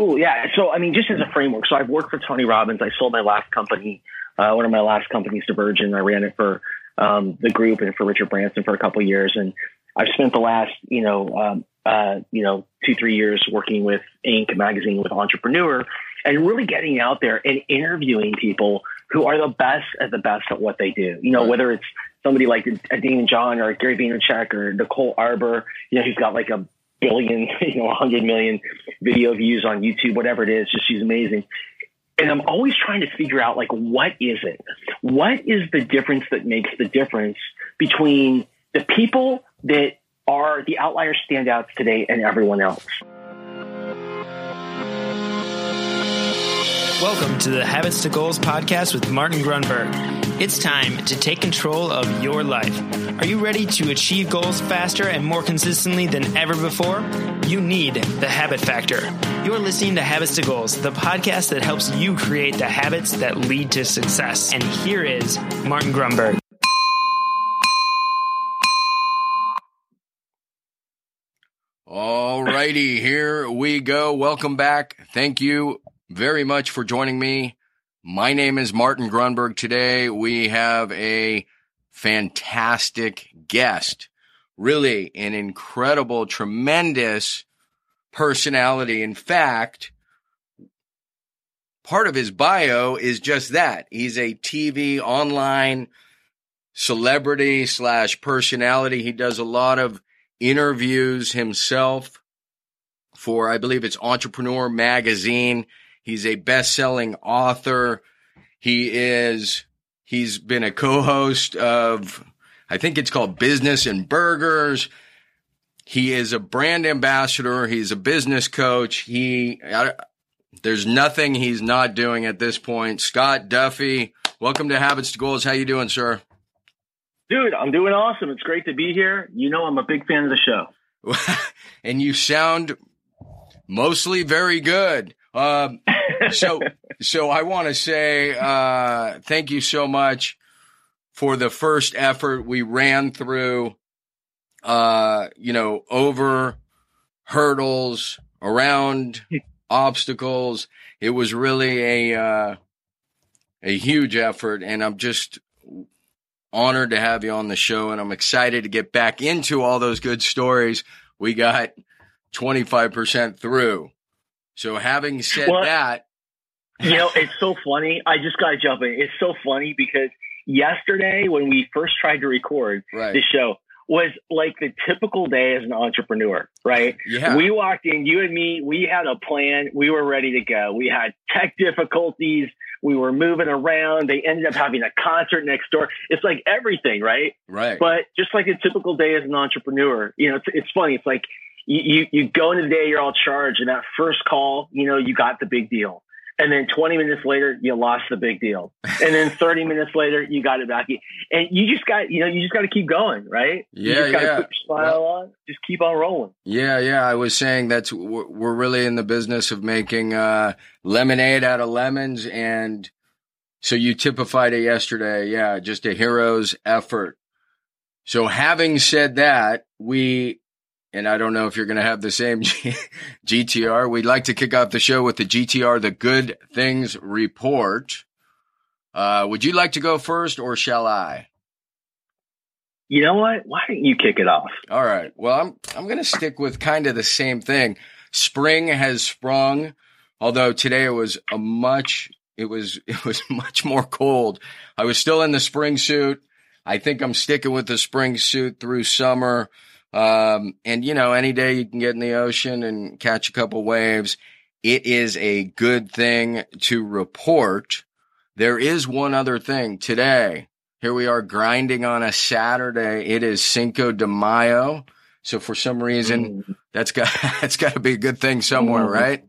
Cool. Yeah. So, I mean, just as a framework, so I've worked for Tony Robbins. I sold my last company, uh, one of my last companies to Virgin. I ran it for um, the group and for Richard Branson for a couple years. And I've spent the last, you know, um, uh, you know, two, three years working with Inc. magazine with Entrepreneur and really getting out there and interviewing people who are the best at the best at what they do. You know, whether it's somebody like a Daymond John or Gary Vaynerchuk or Nicole Arbour, you know, who's got like a billion, you know, 100 million video views on YouTube, whatever it is, just she's amazing. And I'm always trying to figure out like, what is it? What is the difference that makes the difference between the people that are the outlier standouts today and everyone else? Welcome to the Habits to Goals podcast with Martin Grunberg. It's time to take control of your life. Are you ready to achieve goals faster and more consistently than ever before? You need the habit factor. You're listening to Habits to Goals, the podcast that helps you create the habits that lead to success. And here is Martin Grunberg. All righty, here we go. Welcome back. Thank you very much for joining me my name is Martin Grunberg. Today we have a fantastic guest, really an incredible, tremendous personality. In fact, part of his bio is just that. He's a TV online celebrity slash personality. He does a lot of interviews himself for, I believe it's Entrepreneur Magazine. He's a best-selling author. He is he's been a co-host of I think it's called Business and Burgers. He is a brand ambassador, he's a business coach. He I, there's nothing he's not doing at this point. Scott Duffy, welcome to Habits to Goals. How you doing, sir? Dude, I'm doing awesome. It's great to be here. You know I'm a big fan of the show. and you sound mostly very good. Um, so, so I want to say uh, thank you so much for the first effort we ran through. Uh, you know, over hurdles, around obstacles. It was really a uh, a huge effort, and I'm just honored to have you on the show, and I'm excited to get back into all those good stories. We got 25% through. So having said well, that, you know, it's so funny. I just got to jump in. It's so funny because yesterday when we first tried to record right. the show was like the typical day as an entrepreneur, right? Yeah. We walked in, you and me, we had a plan. We were ready to go. We had tech difficulties. We were moving around. They ended up having a concert next door. It's like everything, right? Right. But just like a typical day as an entrepreneur, you know, it's, it's funny. It's like you, you, go into the day, you're all charged, and that first call, you know, you got the big deal. And then 20 minutes later, you lost the big deal. And then 30 minutes later, you got it back. And you just got, you know, you just got to keep going, right? Yeah, you just got to yeah. put your smile well, on. Just keep on rolling. Yeah, yeah. I was saying that's we're really in the business of making uh, lemonade out of lemons, and so you typified it yesterday. Yeah, just a hero's effort. So having said that, we and I don't know if you're going to have the same G- GTR. We'd like to kick off the show with the GTR, the Good Things Report. Uh, would you like to go first, or shall I? You know what? Why don't you kick it off? All right. Well, I'm I'm going to stick with kind of the same thing. Spring has sprung, although today it was a much it was it was much more cold. I was still in the spring suit. I think I'm sticking with the spring suit through summer. Um, and you know, any day you can get in the ocean and catch a couple waves. It is a good thing to report. There is one other thing today. Here we are grinding on a Saturday. It is Cinco de Mayo. So for some reason, mm. that's got, that's got to be a good thing somewhere, mm. right?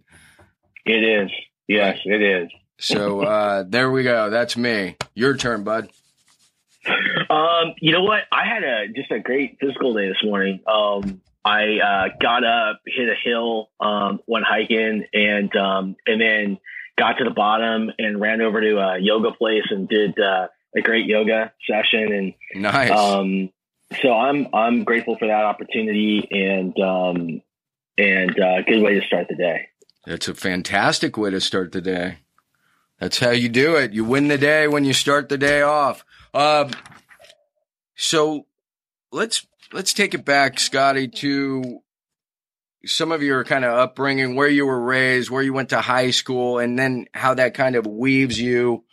It is. Yes, it is. So, uh, there we go. That's me. Your turn, bud. Um, you know what? I had a just a great physical day this morning. Um, I uh, got up, hit a hill, um, went hiking, and um, and then got to the bottom and ran over to a yoga place and did uh, a great yoga session. And nice. Um, so I'm I'm grateful for that opportunity and um, and uh, good way to start the day. That's a fantastic way to start the day. That's how you do it. You win the day when you start the day off. Um, so let's let's take it back, Scotty, to some of your kind of upbringing, where you were raised, where you went to high school, and then how that kind of weaves you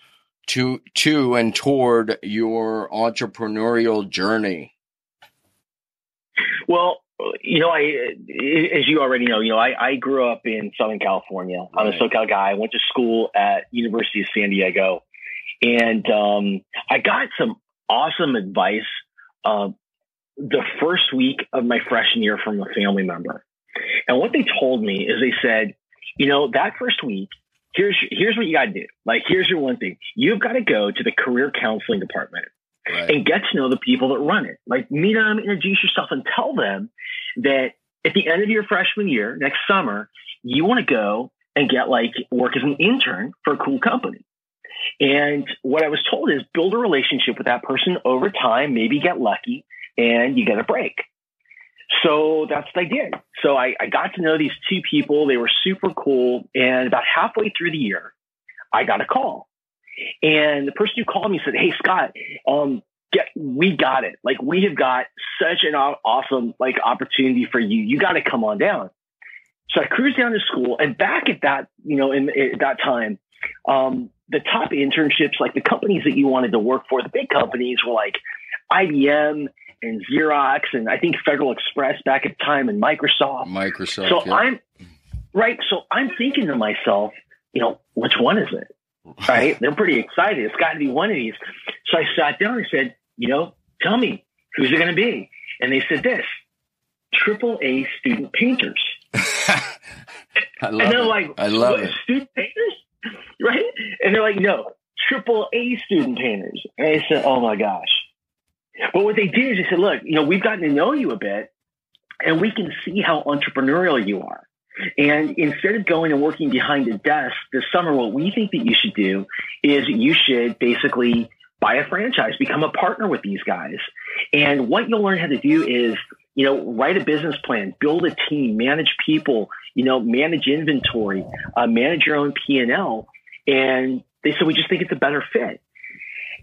to to and toward your entrepreneurial journey. Well, you know, I as you already know, you know, I, I grew up in Southern California. I'm a SoCal guy. I went to school at University of San Diego, and um, I got some awesome advice uh, the first week of my freshman year from a family member. And what they told me is they said, you know, that first week, here's here's what you got to do. Like, here's your one thing: you've got to go to the career counseling department right. and get to know the people that run it. Like, meet them, introduce yourself, and tell them that at the end of your freshman year, next summer, you want to go and get like work as an intern for a cool company. And what I was told is build a relationship with that person over time, maybe get lucky, and you get a break. So that's what I did. So I, I got to know these two people. They were super cool. And about halfway through the year, I got a call. And the person who called me said, Hey, Scott, um, get, we got it. Like we have got such an awesome like opportunity for you. You got to come on down. So I cruised down to school and back at that, you know, in, at that time, um, the top internships, like the companies that you wanted to work for, the big companies were like IBM and Xerox and I think Federal Express back at the time and Microsoft. Microsoft. So yeah. I'm right. So I'm thinking to myself, you know, which one is it? Right? They're pretty excited. It's got to be one of these. So I sat down and said, you know, tell me who's it going to be? And they said this: triple A student painters. I love and they're it. like, I love it. student painters, right? And they're like, no, triple A student painters. And I said, oh my gosh. But what they did is they said, look, you know, we've gotten to know you a bit and we can see how entrepreneurial you are. And instead of going and working behind a desk this summer, what we think that you should do is you should basically buy a franchise, become a partner with these guys. And what you'll learn how to do is, you know, write a business plan, build a team, manage people, you know, manage inventory, uh, manage your own P and they said, we just think it's a better fit.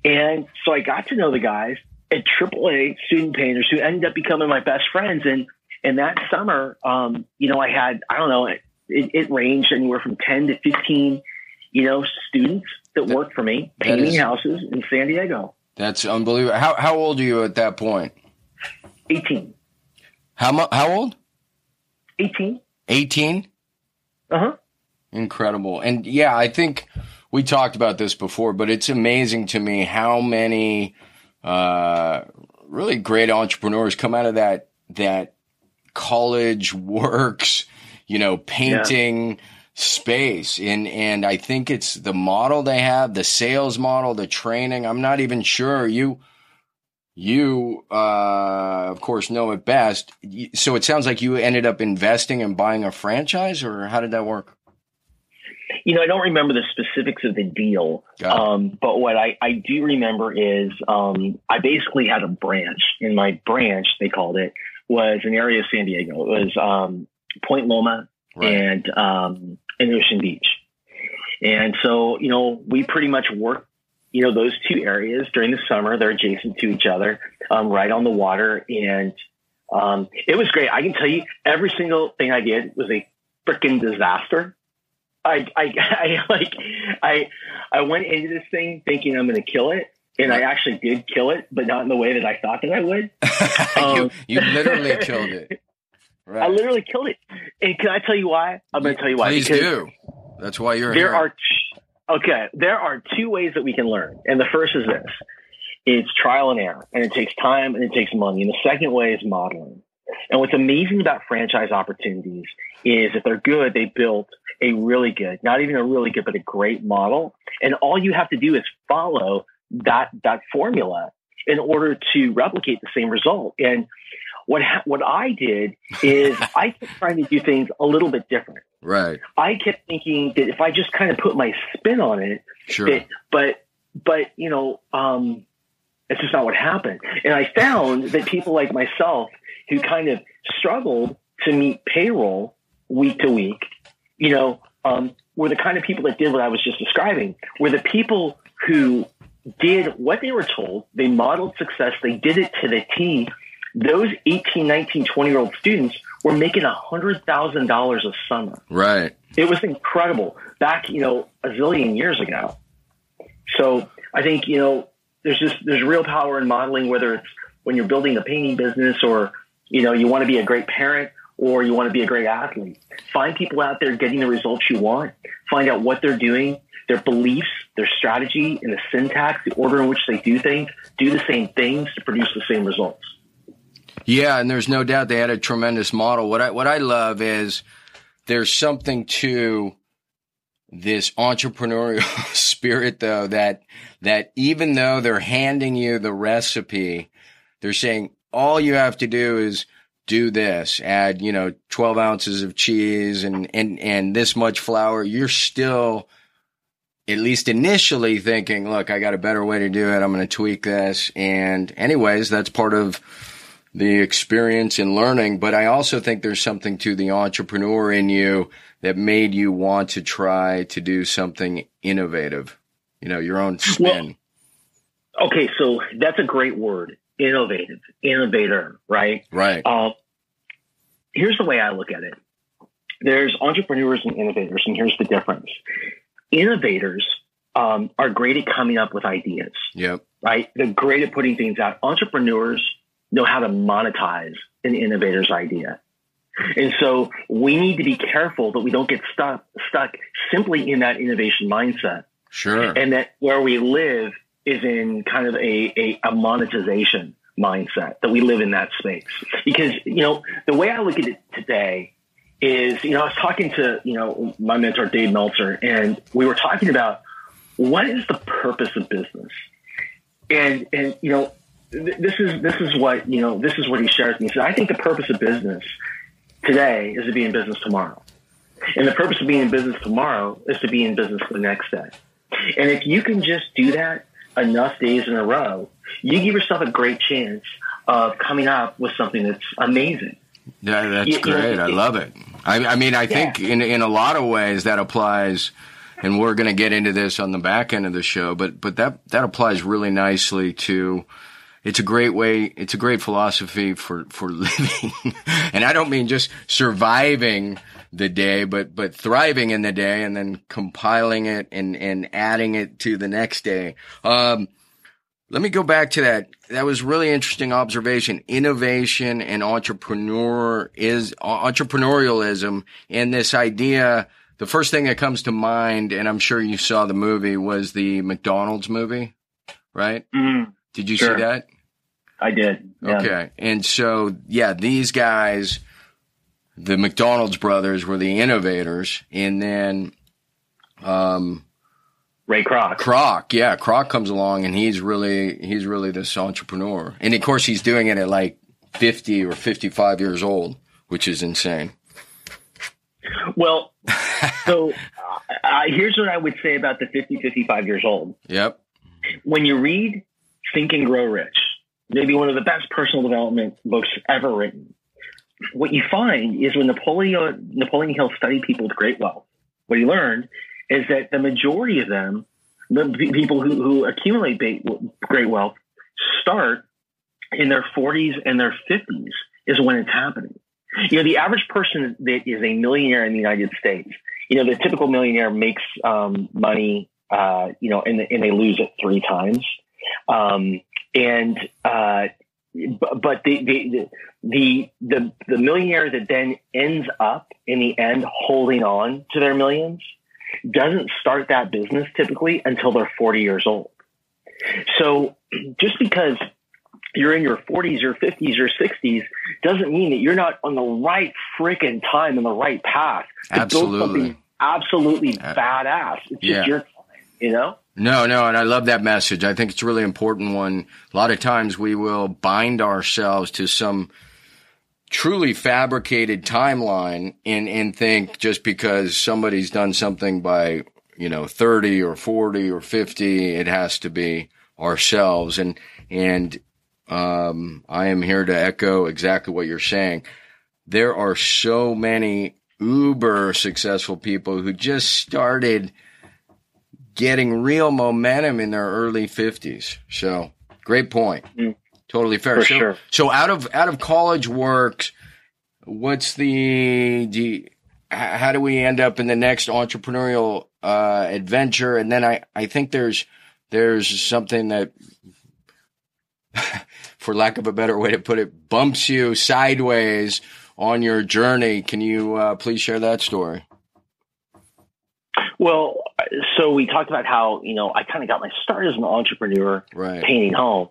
And so I got to know the guys at AAA student painters who ended up becoming my best friends. And and that summer, um, you know, I had I don't know, it, it, ranged anywhere from ten to fifteen, you know, students that, worked for me painting is, houses in San Diego. That's unbelievable. How how old are you at that point? Eighteen. How mu- How old? Eighteen. Eighteen. Uh huh. Incredible. And yeah, I think we talked about this before, but it's amazing to me how many uh, really great entrepreneurs come out of that that college works, you know, painting yeah. space. And and I think it's the model they have, the sales model, the training. I'm not even sure you you uh, of course know it best. So it sounds like you ended up investing and buying a franchise or how did that work? you know, I don't remember the specifics of the deal, um, but what I, I do remember is um, I basically had a branch. In my branch, they called it, was an area of San Diego. It was um, Point Loma right. and um, and Ocean Beach. And so, you know, we pretty much worked, you know, those two areas during the summer. They're adjacent to each other, um, right on the water, and um, it was great. I can tell you, every single thing I did was a freaking disaster. I, I, I like, I, I went into this thing thinking I'm going to kill it. And I actually did kill it, but not in the way that I thought that I would. Um, you, you literally killed it. Right. I literally killed it. And can I tell you why? I'm going to tell you why. Please do. That's why you're there here. Are, okay. There are two ways that we can learn. And the first is this. It's trial and error and it takes time and it takes money. And the second way is modeling. And what's amazing about franchise opportunities is if they're good, they built a really good, not even a really good, but a great model. And all you have to do is follow that, that formula in order to replicate the same result. And what, ha- what I did is I kept trying to do things a little bit different. Right. I kept thinking that if I just kind of put my spin on it, sure. That, but, but, you know, um, it's just not what happened. And I found that people like myself who kind of struggled to meet payroll week to week you know, um, were the kind of people that did what I was just describing, were the people who did what they were told. They modeled success. They did it to the T. Those 18, 19, 20 year old students were making a $100,000 a summer. Right. It was incredible back, you know, a zillion years ago. So I think, you know, there's just, there's real power in modeling, whether it's when you're building a painting business or, you know, you want to be a great parent or you want to be a great athlete. Find people out there getting the results you want. Find out what they're doing, their beliefs, their strategy, and the syntax, the order in which they do things. Do the same things to produce the same results. Yeah, and there's no doubt they had a tremendous model. What I what I love is there's something to this entrepreneurial spirit though that that even though they're handing you the recipe, they're saying all you have to do is do this, add, you know, 12 ounces of cheese and, and, and this much flour. You're still, at least initially thinking, look, I got a better way to do it. I'm going to tweak this. And anyways, that's part of the experience and learning. But I also think there's something to the entrepreneur in you that made you want to try to do something innovative, you know, your own spin. Well, okay. So that's a great word innovative, innovator, right? Right. Uh, here's the way I look at it. There's entrepreneurs and innovators, and here's the difference. Innovators um, are great at coming up with ideas. Yep. Right. They're great at putting things out. Entrepreneurs know how to monetize an innovator's idea. And so we need to be careful that we don't get stuck stuck simply in that innovation mindset. Sure. And that where we live is in kind of a, a, a monetization mindset that we live in that space. Because, you know, the way I look at it today is, you know, I was talking to, you know, my mentor, Dave Meltzer, and we were talking about what is the purpose of business? And, and, you know, th- this is, this is what, you know, this is what he shares with me. He said, I think the purpose of business today is to be in business tomorrow. And the purpose of being in business tomorrow is to be in business the next day. And if you can just do that enough days in a row, you give yourself a great chance of coming up with something that's amazing. Yeah, that's you, great. You know, I love it. I, I mean, I yeah. think in in a lot of ways that applies, and we're going to get into this on the back end of the show. But but that that applies really nicely to. It's a great way. It's a great philosophy for for living, and I don't mean just surviving the day, but but thriving in the day and then compiling it and and adding it to the next day. Um, let me go back to that. That was really interesting observation. Innovation and entrepreneur is entrepreneurialism and this idea. The first thing that comes to mind, and I'm sure you saw the movie, was the McDonald's movie, right? Mm, did you sure. see that? I did. Yeah. Okay. And so, yeah, these guys the McDonald's brothers were the innovators, and then um, Ray Kroc. Kroc, yeah, Kroc comes along, and he's really he's really this entrepreneur, and of course he's doing it at like fifty or fifty five years old, which is insane. Well, so uh, here's what I would say about the 50, 55 years old. Yep. When you read Think and Grow Rich, maybe one of the best personal development books ever written, what you find is when Napoleon Napoleon Hill studied people with great wealth, what he learned is that the majority of them, the people who, who accumulate great wealth, start in their 40s and their 50s is when it's happening. You know, the average person that is a millionaire in the United States, you know, the typical millionaire makes um, money, uh, you know, and, and they lose it three times. Um, and uh, but the, the the the the millionaire that then ends up in the end holding on to their millions doesn't start that business typically until they're 40 years old. So just because you're in your 40s or 50s or 60s doesn't mean that you're not on the right freaking time and the right path to absolutely. build something absolutely uh, badass. It's just your time, you know? No, no, and I love that message. I think it's a really important one. A lot of times we will bind ourselves to some truly fabricated timeline and, and think just because somebody's done something by, you know, 30 or 40 or 50, it has to be ourselves. And, and, um, I am here to echo exactly what you're saying. There are so many uber successful people who just started getting real momentum in their early 50s. So, great point. Mm. Totally fair. For so, sure. so out of out of college works, what's the do you, how do we end up in the next entrepreneurial uh, adventure? And then I I think there's there's something that for lack of a better way to put it, bumps you sideways on your journey. Can you uh, please share that story? Well, so we talked about how you know I kind of got my start as an entrepreneur, right. painting homes,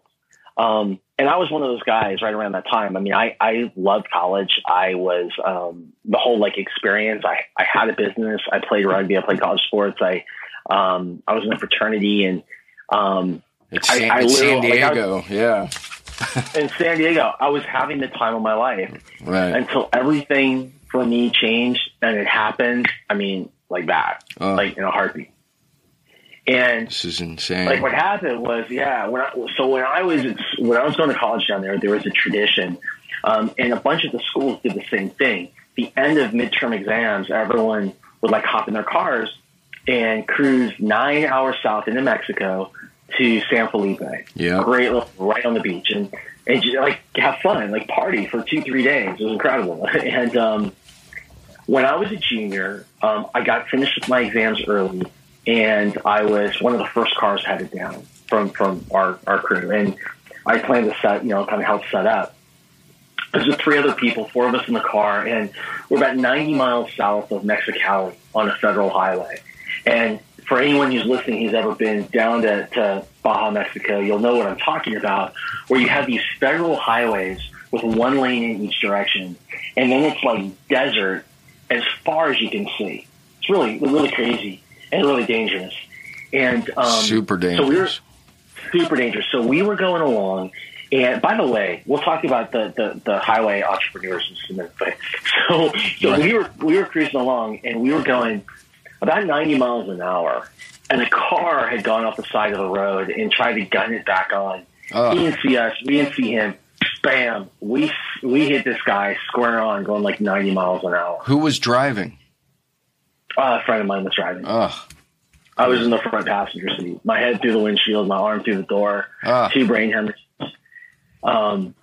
um, and I was one of those guys right around that time. I mean, I I loved college. I was um, the whole like experience. I I had a business. I played rugby. I played college sports. I um, I was in a fraternity, and um, it's San, I, I it's San Diego, like was, yeah. in San Diego, I was having the time of my life right. until everything for me changed, and it happened. I mean, like that, oh. like in a heartbeat. And this is insane. Like what happened was, yeah. When I, so when I was when I was going to college down there, there was a tradition, um, and a bunch of the schools did the same thing. The end of midterm exams, everyone would like hop in their cars and cruise nine hours south into Mexico to San Felipe. Yeah, great, right on the beach, and and just, like have fun, like party for two three days. It was incredible. and um, when I was a junior, um, I got finished with my exams early, and I was one of the first cars headed down from from our our crew, and I planned to set, you know, kind of help set up. There's just three other people, four of us in the car, and we're about 90 miles south of Mexicali on a federal highway. And for anyone who's listening who's ever been down to, to Baja, Mexico, you'll know what I'm talking about, where you have these federal highways with one lane in each direction, and then it's like desert as far as you can see. It's really, really crazy and really dangerous. And um, super dangerous. So we were super dangerous. So we were going along. And by the way, we'll talk about the, the, the highway entrepreneurs in a minute. But so, so right. we were we were cruising along, and we were going about 90 miles an hour, and a car had gone off the side of the road and tried to gun it back on. Oh. He didn't see us. We didn't see him. Bam! We we hit this guy square on, going like 90 miles an hour. Who was driving? Uh, a friend of mine was driving. Oh. I was in the front passenger seat. My head through the windshield, my arm through the door, oh. two brain hemorrhages. Um,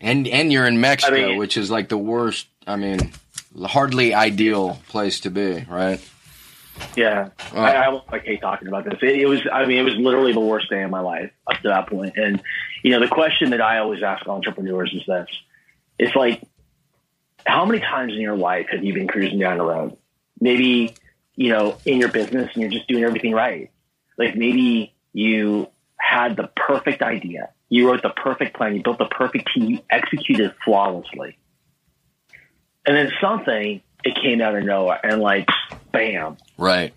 and and you're in Mexico, I mean, which is like the worst. I mean, hardly ideal place to be, right? Yeah. I, I like hate talking about this. It, it, was, I mean, it was literally the worst day of my life up to that point. And you know, the question that I always ask entrepreneurs is this: It's like, how many times in your life have you been cruising down the road? Maybe you know in your business and you're just doing everything right. Like maybe you had the perfect idea, you wrote the perfect plan, you built the perfect team, you executed flawlessly, and then something it came out of nowhere and like bam. Right.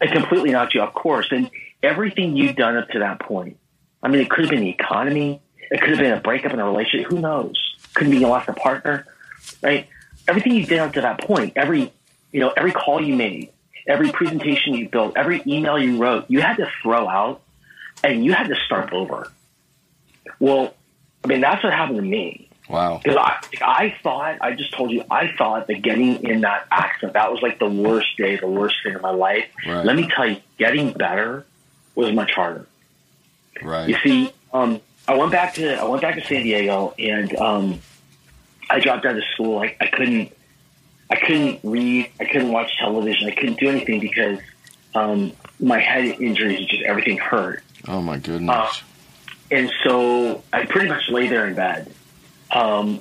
It completely knocked you off course. And everything you've done up to that point, I mean, it could have been the economy. It could have been a breakup in a relationship. Who knows? Could be you lost a partner, right? Everything you did up to that point, every, you know, every call you made, every presentation you built, every email you wrote, you had to throw out and you had to start over. Well, I mean, that's what happened to me. Wow. Because I, I thought, I just told you, I thought that getting in that accident, that was like the worst day, the worst thing of my life. Right. Let me tell you, getting better was much harder. Right. You see, um, I went back to, I went back to San Diego and, um, I dropped out of school. I, I couldn't, I couldn't read. I couldn't watch television. I couldn't do anything because, um, my head injuries, just everything hurt. Oh my goodness. Uh, and so I pretty much lay there in bed um,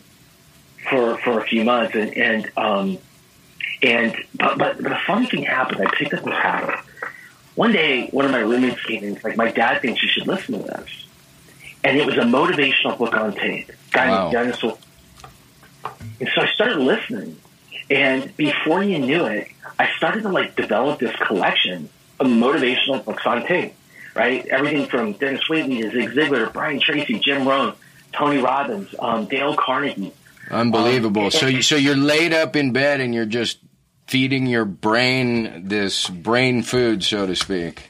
for for a few months, and and um, and but, but the funny thing happened. I picked up a habit. One day, one of my roommates came in. Like, my dad thinks you should listen to this, and it was a motivational book on tape. Guy wow. named Dennis. And so I started listening, and before you knew it, I started to like develop this collection of motivational books on tape. Right, everything from Dennis Waitley to Zig Ziglar, Brian Tracy, Jim Rohn, Tony Robbins, um, Dale Carnegie. Unbelievable. Um, so you so you're laid up in bed and you're just feeding your brain this brain food, so to speak.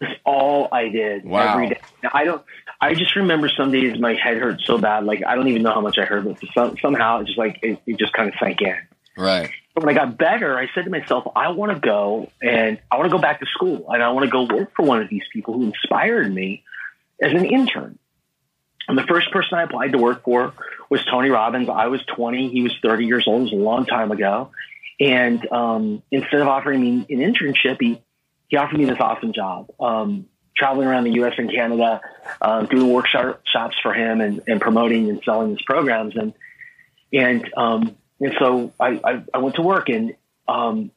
That's all I did wow. every day. Now, I don't. I just remember some days my head hurt so bad, like I don't even know how much I hurt, but some, somehow it just like it, it just kind of sank in. Right. But when I got better, I said to myself, I want to go and I want to go back to school and I want to go work for one of these people who inspired me as an intern. And the first person I applied to work for was Tony Robbins. I was 20. He was 30 years old. It was a long time ago. And um, instead of offering me an internship, he, he offered me this awesome job. Um, traveling around the U.S. and Canada, uh, doing workshops for him and, and, promoting and selling his programs. And and um, and so I, I, I, went to work, and um,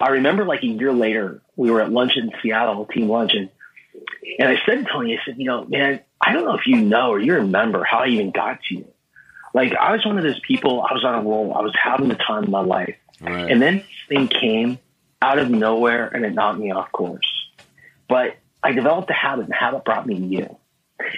I remember like a year later, we were at lunch in Seattle, team lunch, and and I said to Tony, I said, you know, man, I don't know if you know or you remember how I even got to you. Like I was one of those people. I was on a roll. I was having the time of my life, right. and then this thing came out of nowhere, and it knocked me off course. But I developed a habit, and the habit brought me to you.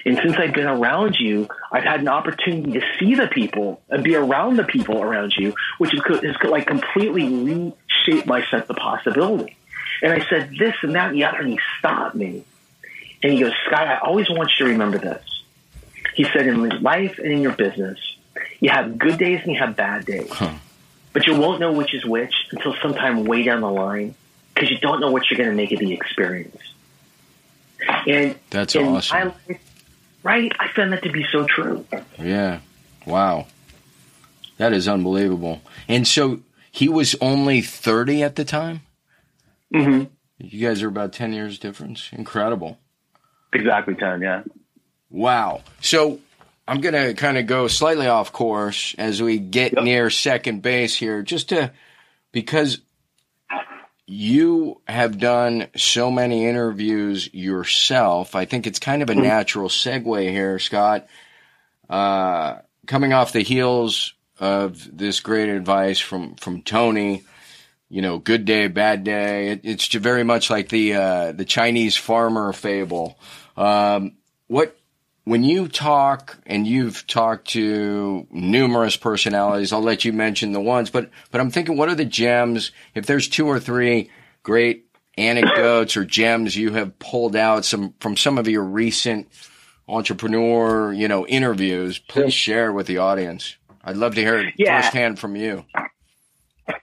And since I've been around you, I've had an opportunity to see the people and be around the people around you, which has, like completely reshaped my sense of possibility. And I said this and that and the other, and he stopped me. And he goes, Scott, I always want you to remember this. He said, in life and in your business, you have good days and you have bad days. Huh. But you won't know which is which until sometime way down the line because you don't know what you're going to make of the experience. And that's awesome. Right? I found that to be so true. Yeah. Wow. That is unbelievable. And so he was only 30 at the time? Mm-hmm. You guys are about 10 years difference. Incredible. Exactly 10, yeah. Wow. So I'm going to kind of go slightly off course as we get yep. near second base here, just to, because you have done so many interviews yourself. I think it's kind of a natural segue here, Scott. Uh, coming off the heels of this great advice from, from Tony, you know, good day, bad day. It, it's very much like the, uh, the Chinese farmer fable. Um, what, when you talk and you've talked to numerous personalities, I'll let you mention the ones, but, but I'm thinking, what are the gems? If there's two or three great anecdotes or gems you have pulled out some from some of your recent entrepreneur, you know, interviews, please share with the audience. I'd love to hear it yeah. firsthand from you.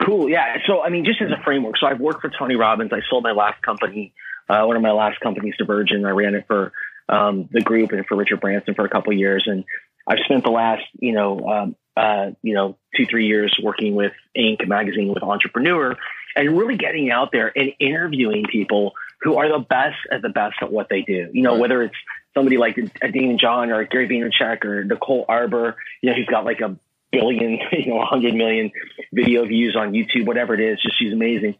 Cool. Yeah. So, I mean, just as a framework, so I've worked for Tony Robbins. I sold my last company, uh, one of my last companies to Virgin. I ran it for um, the group and for Richard Branson for a couple years. And I've spent the last, you know, um, uh, you know, two, three years working with Inc. magazine with Entrepreneur and really getting out there and interviewing people who are the best at the best at what they do. You know, right. whether it's somebody like a Daymond John or Gary Vaynerchuk or Nicole Arbour, you know, who's got like a billion, you know, 100 million video views on YouTube, whatever it is, just she's amazing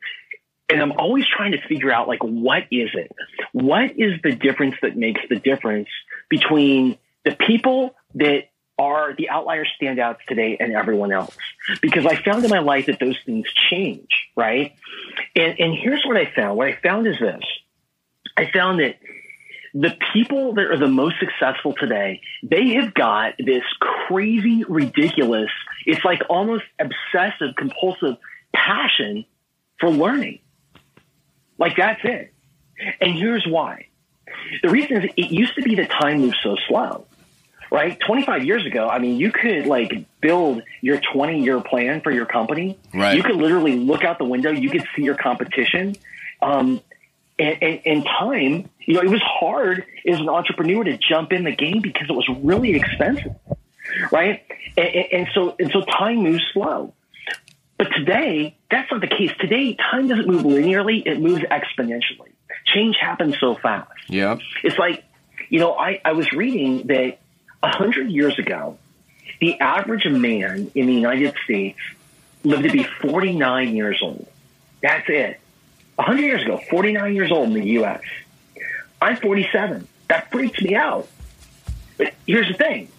and I'm always trying to figure out like what is it? What is the difference that makes the difference between the people that are the outlier standouts today and everyone else? Because I found in my life that those things change, right? And and here's what I found. What I found is this. I found that the people that are the most successful today, they have got this crazy, ridiculous, it's like almost obsessive, compulsive passion for learning. Like that's it. And here's why. The reason is it used to be that time moved so slow, right? 25 years ago, I mean, you could like build your 20 year plan for your company. Right. You could literally look out the window. You could see your competition. Um, and, and, and, time, you know, it was hard as an entrepreneur to jump in the game because it was really expensive, right? And, and so, and so time moves slow. But today, that's not the case. Today, time doesn't move linearly, it moves exponentially. Change happens so fast. Yeah. It's like, you know, I, I was reading that 100 years ago, the average man in the United States lived to be 49 years old. That's it. 100 years ago, 49 years old in the U.S. I'm 47. That freaks me out. But here's the thing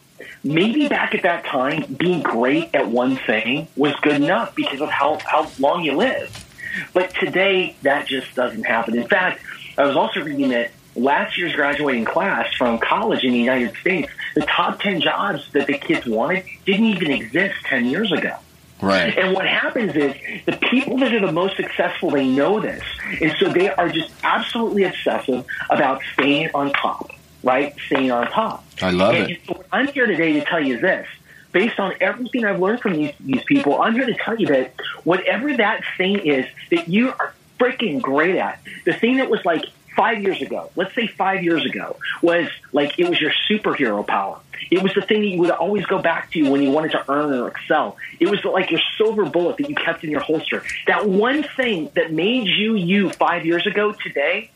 maybe back at that time, being great at one thing was good enough because of how, how long you live. But today, that just doesn't happen. In fact, I was also reading that last year's graduating class from college in the United States, the top 10 jobs that the kids wanted didn't even exist 10 years ago. Right. And what happens is the people that are the most successful, they know this. And so they are just absolutely obsessive about staying on top right? Staying on top. I love and it. So I'm here today to tell you this. based on everything I've learned from these, these people, I'm here to tell you that whatever that thing is that you are freaking great at, the thing that was like five years ago, let's say five years ago, was like it was your superhero power. It was the thing that you would always go back to when you wanted to earn or excel. It was like your silver bullet that you kept in your holster. That one thing that made you you five years ago today,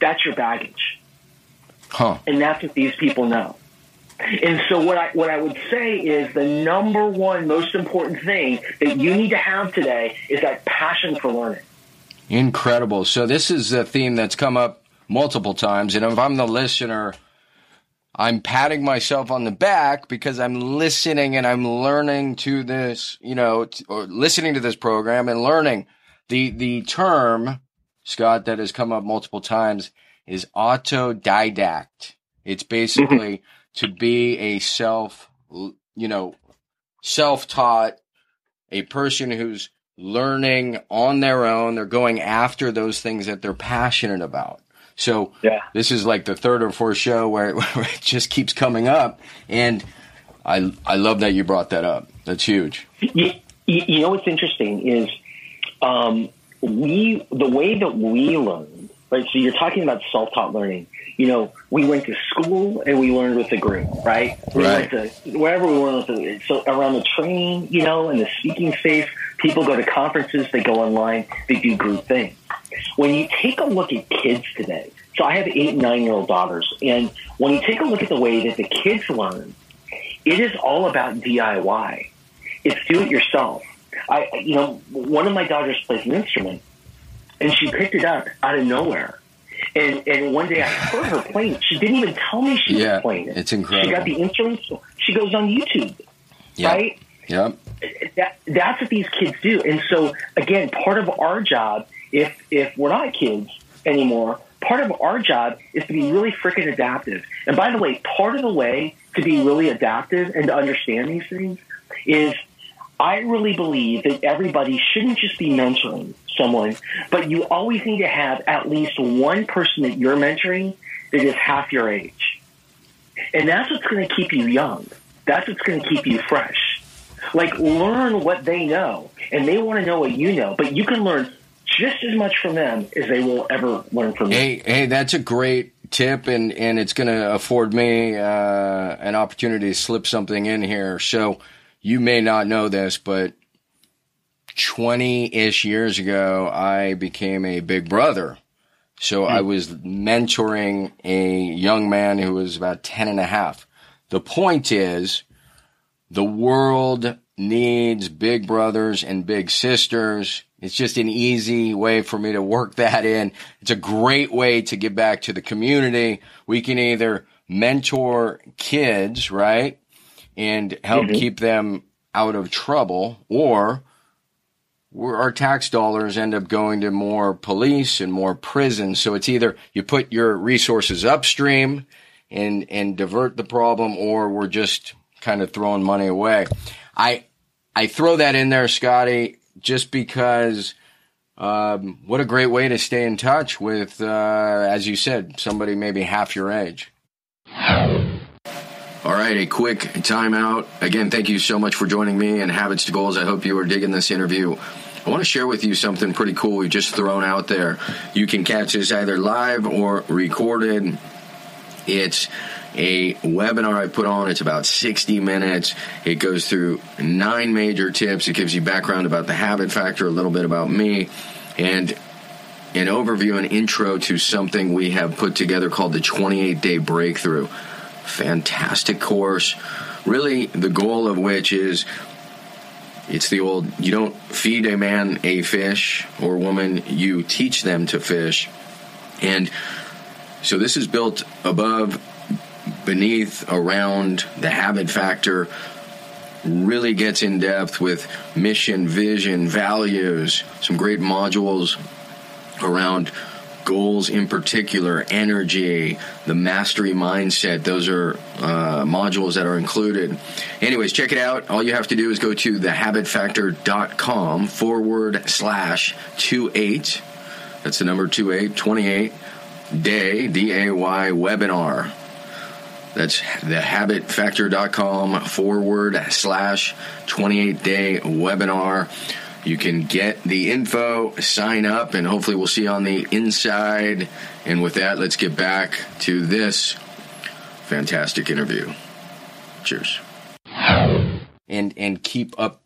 that's your baggage. Huh. And that's what these people know. And so what I what I would say is the number one most important thing that you need to have today is that passion for learning. Incredible. So this is a theme that's come up multiple times, and if I'm the listener, I'm patting myself on the back because I'm listening and I'm learning to this, you know, t- or listening to this program and learning the the term Scott that has come up multiple times is autodidact. It's basically to be a self, you know, self-taught, a person who's learning on their own. They're going after those things that they're passionate about. So Yeah. this is like the third or fourth show where, where it just keeps coming up, and I I love that you brought that up. That's huge. You, you you know what's interesting is um, we the way that we learn, right? So you're talking about self-taught learning. You know, we went to school and we learned with the group, right? We Right. went to wherever we went with the, so around the training, you know, and the speaking space. People go to conferences, they go online, they do group things. When you take a look at kids today, so I have eight nine year old daughters, and when you take a look at the way that the kids learn, it is all about DIY. It's do it yourself. I, you know, one of my daughters plays an instrument, and she picked it up out of nowhere. And and one day I heard her playing. it. She didn't even tell me she Yeah, was playing it. it's incredible. She got the instrument. She goes on YouTube, Yeah. right? Yep. that, that's what these kids do. And so again, part of our job, if if we're not kids anymore, part of our job is to be really freaking adaptive. And by the way, part of the way to be really adaptive and to understand these things is I really believe that everybody shouldn't just be mentoring someone, but you always need to have at least one person that you're mentoring that is half your age. And that's what's going to keep you young. That's what's going to keep you fresh. Like learn what they know, and they want to know what you know. But you can learn just as much from them as they will ever learn from you. Hey, hey, that's a great tip, and and it's going to afford me uh, an opportunity to slip something in here. So you may not know this, but twenty ish years ago, I became a big brother. So I hmm. was mentoring a young man who was about 10 and a half. The point is, the world needs big brothers and big sisters. It's just an easy way for me to work that in. It's a great way to give back to the community. We can either mentor kids, right? And help mm-hmm. keep them out of trouble or our tax dollars end up going to more police and more prisons. So it's either you put your resources upstream and and divert the problem, or we're just kind of throwing money away. I I throw that in there, Scotty, just because. Um, what a great way to stay in touch with, uh, as you said, somebody maybe half your age. All right, a quick timeout. Again, thank you so much for joining me and Habits to Goals. I hope you are digging this interview. I want to share with you something pretty cool we just thrown out there. You can catch this either live or recorded. It's a webinar I put on. It's about 60 minutes. It goes through nine major tips. It gives you background about the habit factor, a little bit about me, and an overview and intro to something we have put together called the 28 day breakthrough. Fantastic course. Really, the goal of which is it's the old you don't feed a man a fish or woman, you teach them to fish. And so this is built above, beneath, around the habit factor. Really gets in depth with mission, vision, values, some great modules around goals in particular, energy, the mastery mindset. Those are uh, modules that are included. Anyways, check it out. All you have to do is go to thehabitfactor.com forward slash 28. That's the number 28, 28 day, D A Y webinar. That's thehabitfactor.com forward slash 28 day webinar. You can get the info, sign up, and hopefully we'll see you on the inside. And with that, let's get back to this fantastic interview. Cheers. And and keep up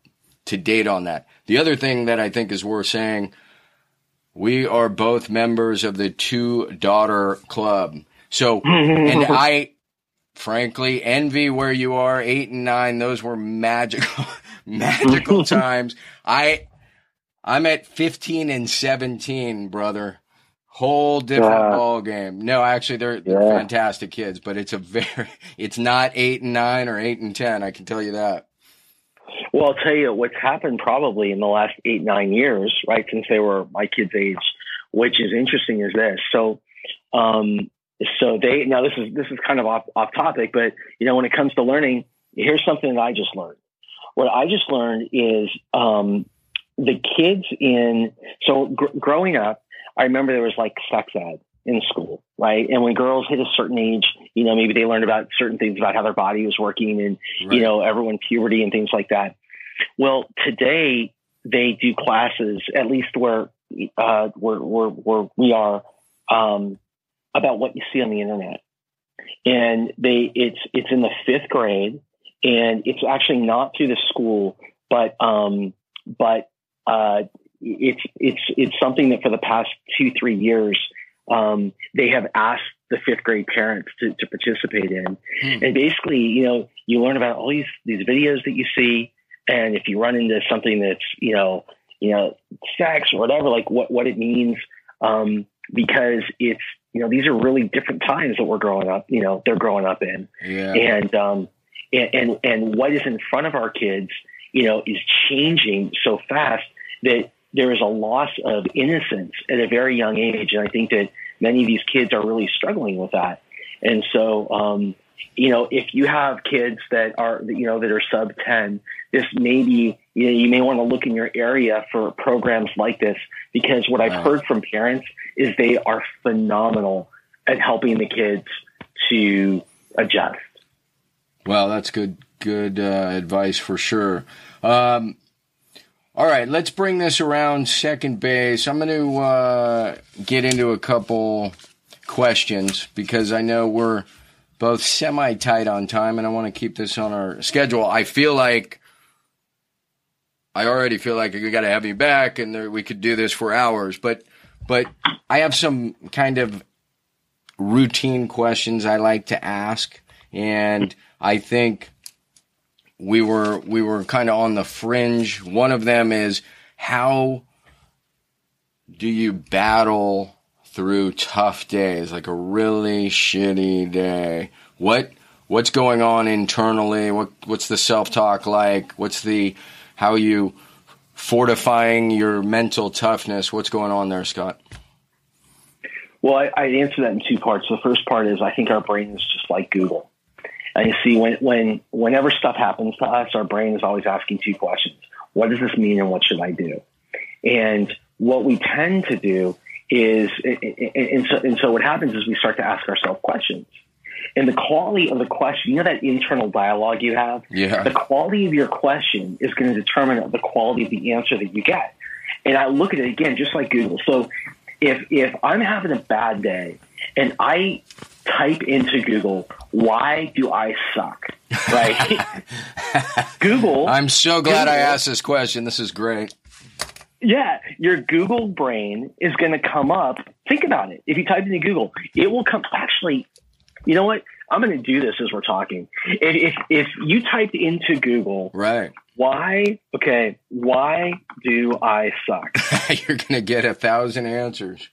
to date on that. The other thing that I think is worth saying, we are both members of the two daughter club. So and I frankly envy where you are, eight and nine. Those were magical magical times. I I'm at 15 and 17, brother. Whole different yeah. ball game. No, actually, they're, they're yeah. fantastic kids, but it's a very, it's not eight and nine or eight and 10. I can tell you that. Well, I'll tell you what's happened probably in the last eight, nine years, right? Since they were my kids' age, which is interesting is this. So, um, so they, now this is, this is kind of off, off topic, but you know, when it comes to learning, here's something that I just learned. What I just learned is, um, the kids in so gr- growing up, I remember there was like sex ed in school, right? And when girls hit a certain age, you know, maybe they learned about certain things about how their body was working and right. you know, everyone puberty and things like that. Well, today they do classes, at least where uh, where, where, where we are, um, about what you see on the internet. And they it's it's in the fifth grade, and it's actually not through the school, but um, but uh, it's it's it's something that for the past two three years um, they have asked the fifth grade parents to, to participate in, hmm. and basically, you know, you learn about all these these videos that you see, and if you run into something that's you know you know sex or whatever, like what what it means, um, because it's you know these are really different times that we're growing up, you know, they're growing up in, yeah. and um, and and, and what is in front of our kids, you know, is changing so fast that there is a loss of innocence at a very young age. And I think that many of these kids are really struggling with that. And so, um, you know, if you have kids that are, you know, that are sub 10, this may be, you know, you may want to look in your area for programs like this because what I've heard from parents is they are phenomenal at helping the kids to adjust. Well, that's good, good uh, advice for sure. Um, all right, let's bring this around second base. I'm going to uh, get into a couple questions because I know we're both semi tight on time and I want to keep this on our schedule. I feel like I already feel like we got to have you back and there, we could do this for hours, but but I have some kind of routine questions I like to ask and I think we were we were kind of on the fringe. One of them is how do you battle through tough days, like a really shitty day? What what's going on internally? What what's the self talk like? What's the how you fortifying your mental toughness? What's going on there, Scott? Well, I, I answer that in two parts. The first part is I think our brain is just like Google. And you see, when, when, whenever stuff happens to us, our brain is always asking two questions. What does this mean and what should I do? And what we tend to do is, and so, and so what happens is we start to ask ourselves questions. And the quality of the question, you know that internal dialogue you have? Yeah. The quality of your question is going to determine the quality of the answer that you get. And I look at it again, just like Google. So if, if I'm having a bad day and I type into Google, why do I suck? Right? Google. I'm so glad Google, I asked this question. This is great. Yeah, your Google brain is going to come up. Think about it. If you type into Google, it will come. Actually, you know what? I'm going to do this as we're talking. If, if, if you typed into Google, right? Why? Okay, why do I suck? You're going to get a thousand answers.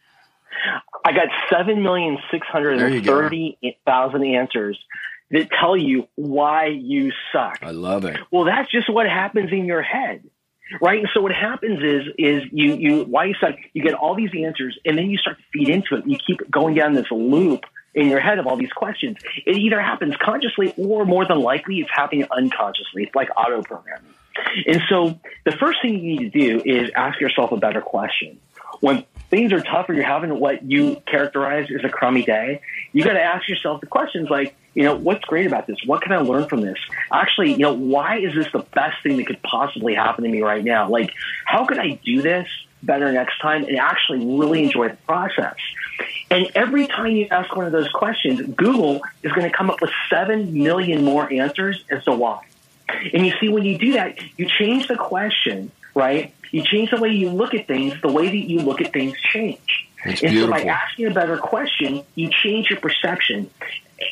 I got seven million six hundred and thirty thousand answers that tell you why you suck. I love it. Well, that's just what happens in your head. Right. And so what happens is, is you, you, why you suck, you get all these answers and then you start to feed into it. You keep going down this loop in your head of all these questions. It either happens consciously or more than likely it's happening unconsciously. It's like auto programming. And so the first thing you need to do is ask yourself a better question. When things are tough or you're having what you mm. characterize as a crummy day, you got to ask yourself the questions like, you know, what's great about this? What can I learn from this? Actually, you know, why is this the best thing that could possibly happen to me right now? Like, how can I do this better next time and actually really enjoy the process? And every time you ask one of those questions, Google is going to come up with 7 million more answers as to why. And you see, when you do that, you change the question, right? You change the way you look at things, the way that you look at things change. It's and beautiful. so by asking a better question, you change your perception.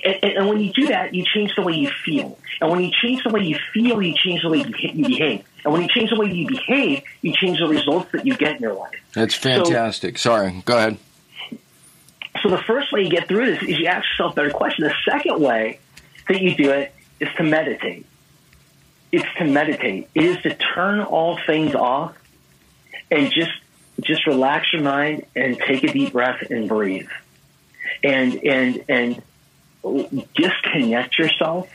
And, and, and when you do that, you change the way you feel. And when you change the way you feel, you change the way you, you behave. And when you change the way you behave, you change the results that you get in your life. That's fantastic. Sorry, go ahead. So the first way you get through this is you ask yourself a better question. The second way that you do it is to meditate. It's to meditate. It is to turn all things off and just just relax your mind and take a deep breath and breathe. And and and disconnect yourself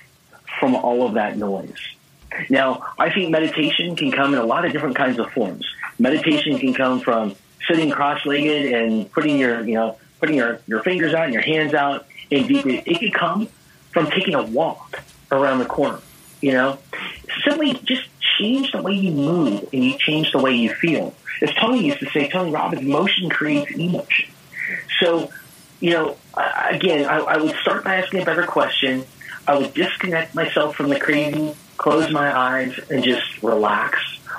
from all of that noise. Now, I think meditation can come in a lot of different kinds of forms. Meditation can come from sitting cross-legged and putting your, you know, putting your, your fingers out and your hands out and deep breathing. It could come from taking a walk around the corner, you know. Simply just change the way you move and you change the way you feel. As Tony used to say, Tony Robbins, motion creates emotion. So, you know, again, I, I would start by asking a better question. I would disconnect myself from the crazy, close my eyes, and just relax,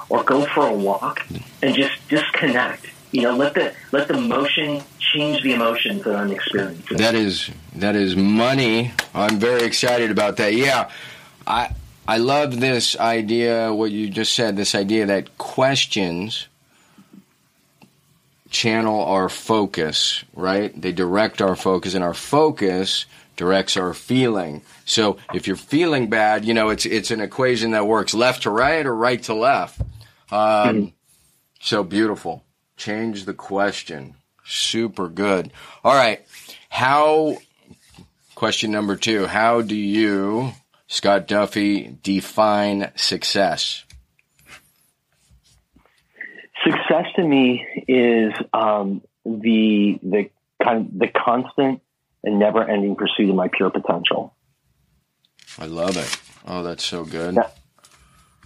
or go for a walk and just disconnect. You know, let the let the motion change the emotions that I'm experiencing. That is that is money. I'm very excited about that. Yeah, I I love this idea. What you just said. This idea that questions channel our focus, right? They direct our focus, and our focus directs our feeling. So if you're feeling bad, you know it's it's an equation that works left to right or right to left. Um, So beautiful. Change the question. Super good. All right. How? Question number two. How do you, Scott Duffy, define success? Success to me is um, the the kind the constant and never ending pursuit of my pure potential. I love it. Oh, that's so good.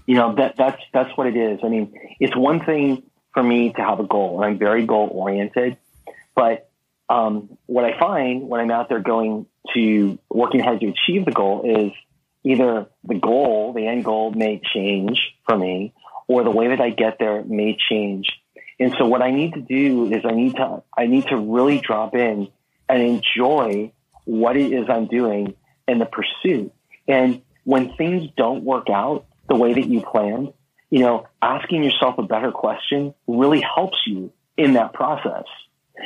You know that that's that's what it is. I mean, it's one thing for me to have a goal, and I'm very goal oriented. But um, what I find when I'm out there going to working hard to achieve the goal is either the goal, the end goal, may change for me, or the way that I get there may change. And so what I need to do is I need to I need to really drop in and enjoy what it is I'm doing and the pursuit. And when things don't work out the way that you planned, you know, asking yourself a better question really helps you in that process.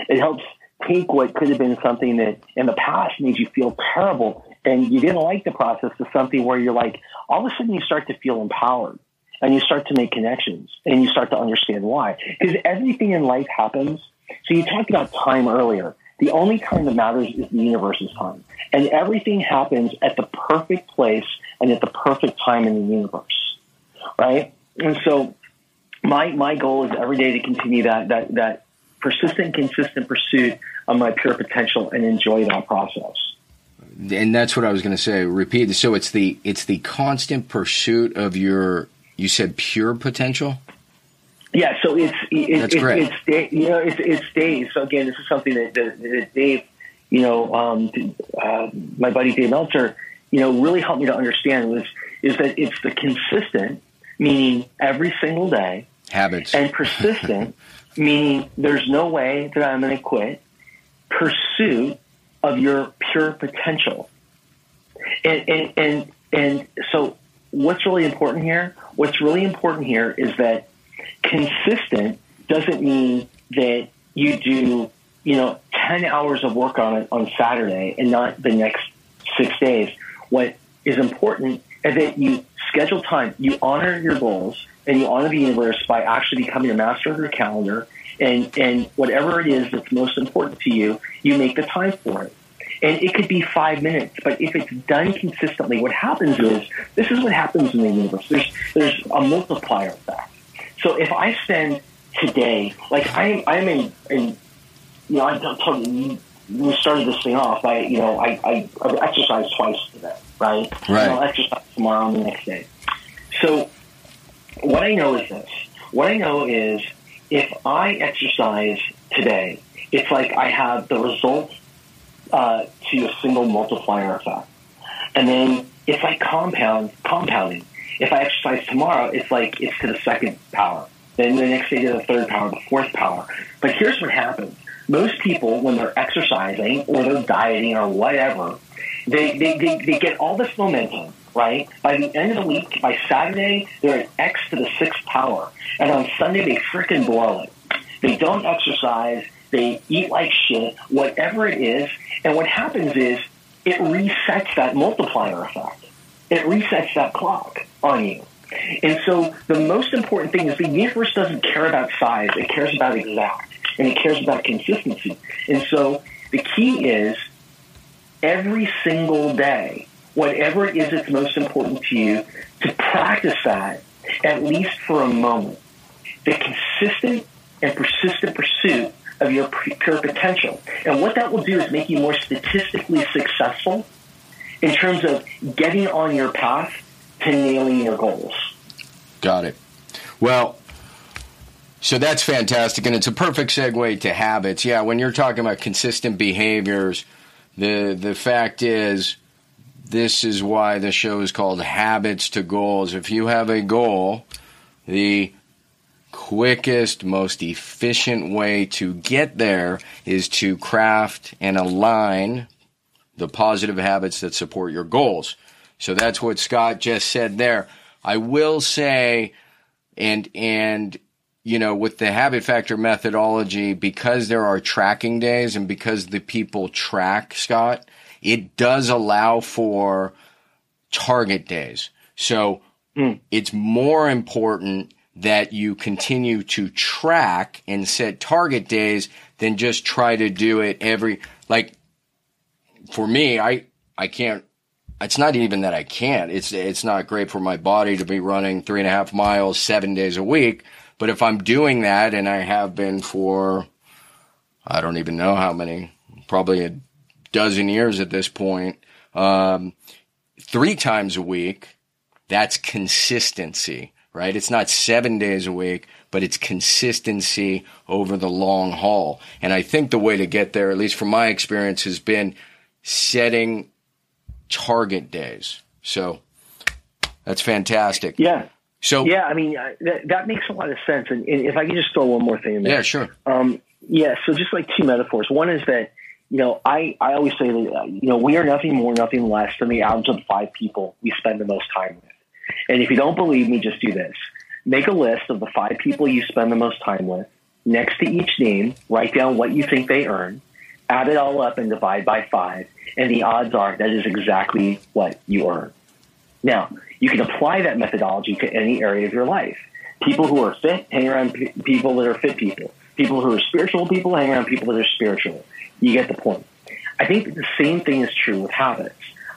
It helps take what could have been something that in the past made you feel terrible and you didn't like the process to something where you're like, all of a sudden you start to feel empowered and you start to make connections and you start to understand why. Because everything in life happens. So you talked about time earlier. The only time that matters is the universe's time. And everything happens at the perfect place and at the perfect time in the universe. Right? And so my my goal is every day to continue that that that persistent, consistent pursuit of my pure potential and enjoy that process. And that's what I was going to say. Repeat. So it's the it's the constant pursuit of your. You said pure potential. Yeah, so it's it's That's it's, great. it's you know it's it's Dave. So again, this is something that, that, that Dave, you know, um, uh, my buddy Dave Meltzer, you know, really helped me to understand was is that it's the consistent, meaning every single day, Habits. and persistent, meaning there's no way that I'm going to quit. Pursuit of your pure potential, and and and and so what's really important here? What's really important here is that consistent doesn't mean that you do, you know, 10 hours of work on it on Saturday and not the next six days. What is important is that you schedule time, you honor your goals, and you honor the universe by actually becoming a master of your calendar. And, and whatever it is that's most important to you, you make the time for it. And it could be five minutes, but if it's done consistently, what happens is this is what happens in the universe. There's there's a multiplier effect. So if I spend today, like I am, I'm in, in you know, I told you, we started this thing off. I, you know, I, I, I exercise twice today, right? Right. And I'll exercise tomorrow and the next day. So what I know is this. What I know is if I exercise today, it's like I have the result uh, to a single multiplier effect. And then it's like compound compounding. If I exercise tomorrow, it's like it's to the second power. Then the next day to the third power, the fourth power. But here's what happens. Most people, when they're exercising or they're dieting or whatever, they, they, they, they get all this momentum, right? By the end of the week, by Saturday, they're at X to the sixth power. And on Sunday, they freaking blow it. They don't exercise. They eat like shit, whatever it is. And what happens is it resets that multiplier effect. It resets that clock on you. And so the most important thing is the universe doesn't care about size. It cares about exact and it cares about consistency. And so the key is every single day, whatever it is that's most important to you, to practice that at least for a moment. The consistent and persistent pursuit of your pure potential. And what that will do is make you more statistically successful in terms of getting on your path to nailing your goals. Got it. Well, so that's fantastic, and it's a perfect segue to habits. Yeah, when you're talking about consistent behaviors, the the fact is, this is why the show is called Habits to Goals. If you have a goal, the quickest, most efficient way to get there is to craft and align the positive habits that support your goals. So that's what Scott just said there. I will say, and, and, you know, with the habit factor methodology, because there are tracking days and because the people track, Scott, it does allow for target days. So mm. it's more important that you continue to track and set target days than just try to do it every, like, for me, I, I can't, it's not even that I can't. It's, it's not great for my body to be running three and a half miles seven days a week. But if I'm doing that and I have been for, I don't even know how many, probably a dozen years at this point, um, three times a week, that's consistency right? It's not seven days a week, but it's consistency over the long haul. And I think the way to get there, at least from my experience, has been setting target days. So that's fantastic. Yeah. So yeah, I mean that, that makes a lot of sense. And, and, if I could just throw one more thing in there, yeah, sure. Um, yeah, so just like two metaphors. One is that you know I I always say that you know we are nothing more, nothing less than the average of the five people we spend the most time with. And if you don't believe me, just do this. Make a list of the five people you spend the most time with. Next to each name, write down what you think they earn, add it all up and divide by five, and the odds are that is exactly what you earn. Now, you can apply that methodology to any area of your life. People who are fit hang around people that are fit people. People who are spiritual people hang around people that are spiritual. You get the point. I think the same thing is true with habits.